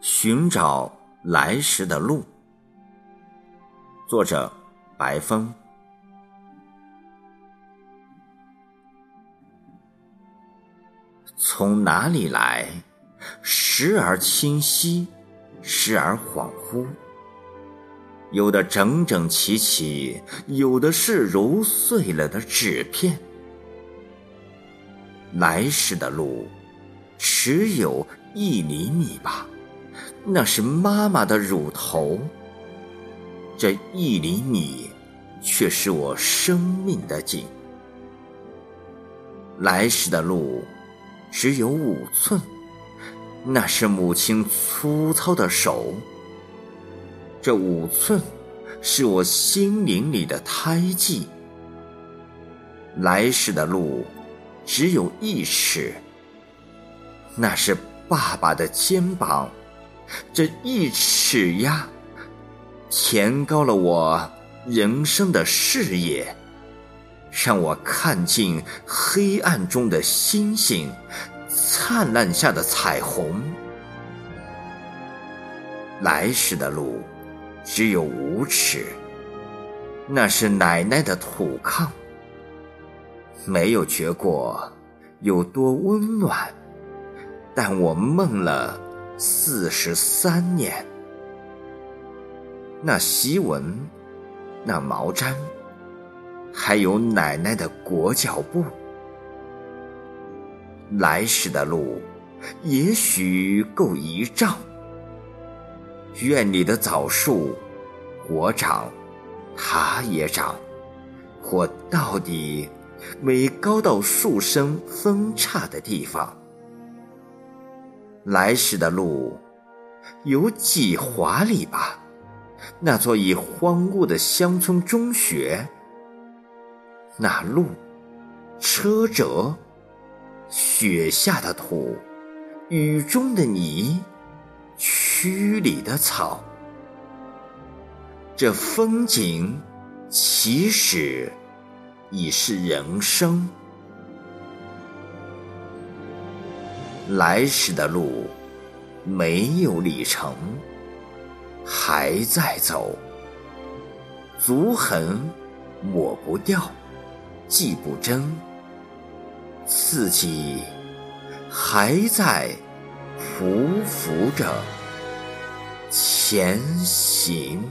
寻找来时的路。作者：白风。从哪里来？时而清晰，时而恍惚。有的整整齐齐，有的是揉碎了的纸片。来时的路，只有一厘米吧。那是妈妈的乳头，这一厘米却是我生命的景。来时的路只有五寸，那是母亲粗糙的手。这五寸是我心灵里的胎记。来时的路只有一尺，那是爸爸的肩膀。这一尺呀，填高了我人生的视野，让我看尽黑暗中的星星，灿烂下的彩虹。来时的路只有五尺，那是奶奶的土炕，没有觉过有多温暖，但我梦了。四十三年，那檄文，那毛毡，还有奶奶的裹脚布，来时的路，也许够一丈。院里的枣树，我长，它也长，我到底没高到树身分叉的地方。来时的路有几华里吧？那座已荒芜的乡村中学，那路车辙，雪下的土，雨中的泥，区里的草，这风景其实已是人生。来时的路没有里程，还在走，足痕抹不掉，记不真，自己还在匍匐着前行。